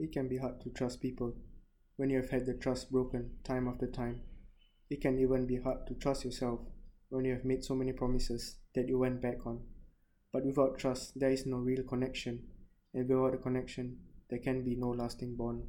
It can be hard to trust people when you have had the trust broken time after time. It can even be hard to trust yourself when you have made so many promises that you went back on. But without trust, there is no real connection, and without a connection, there can be no lasting bond.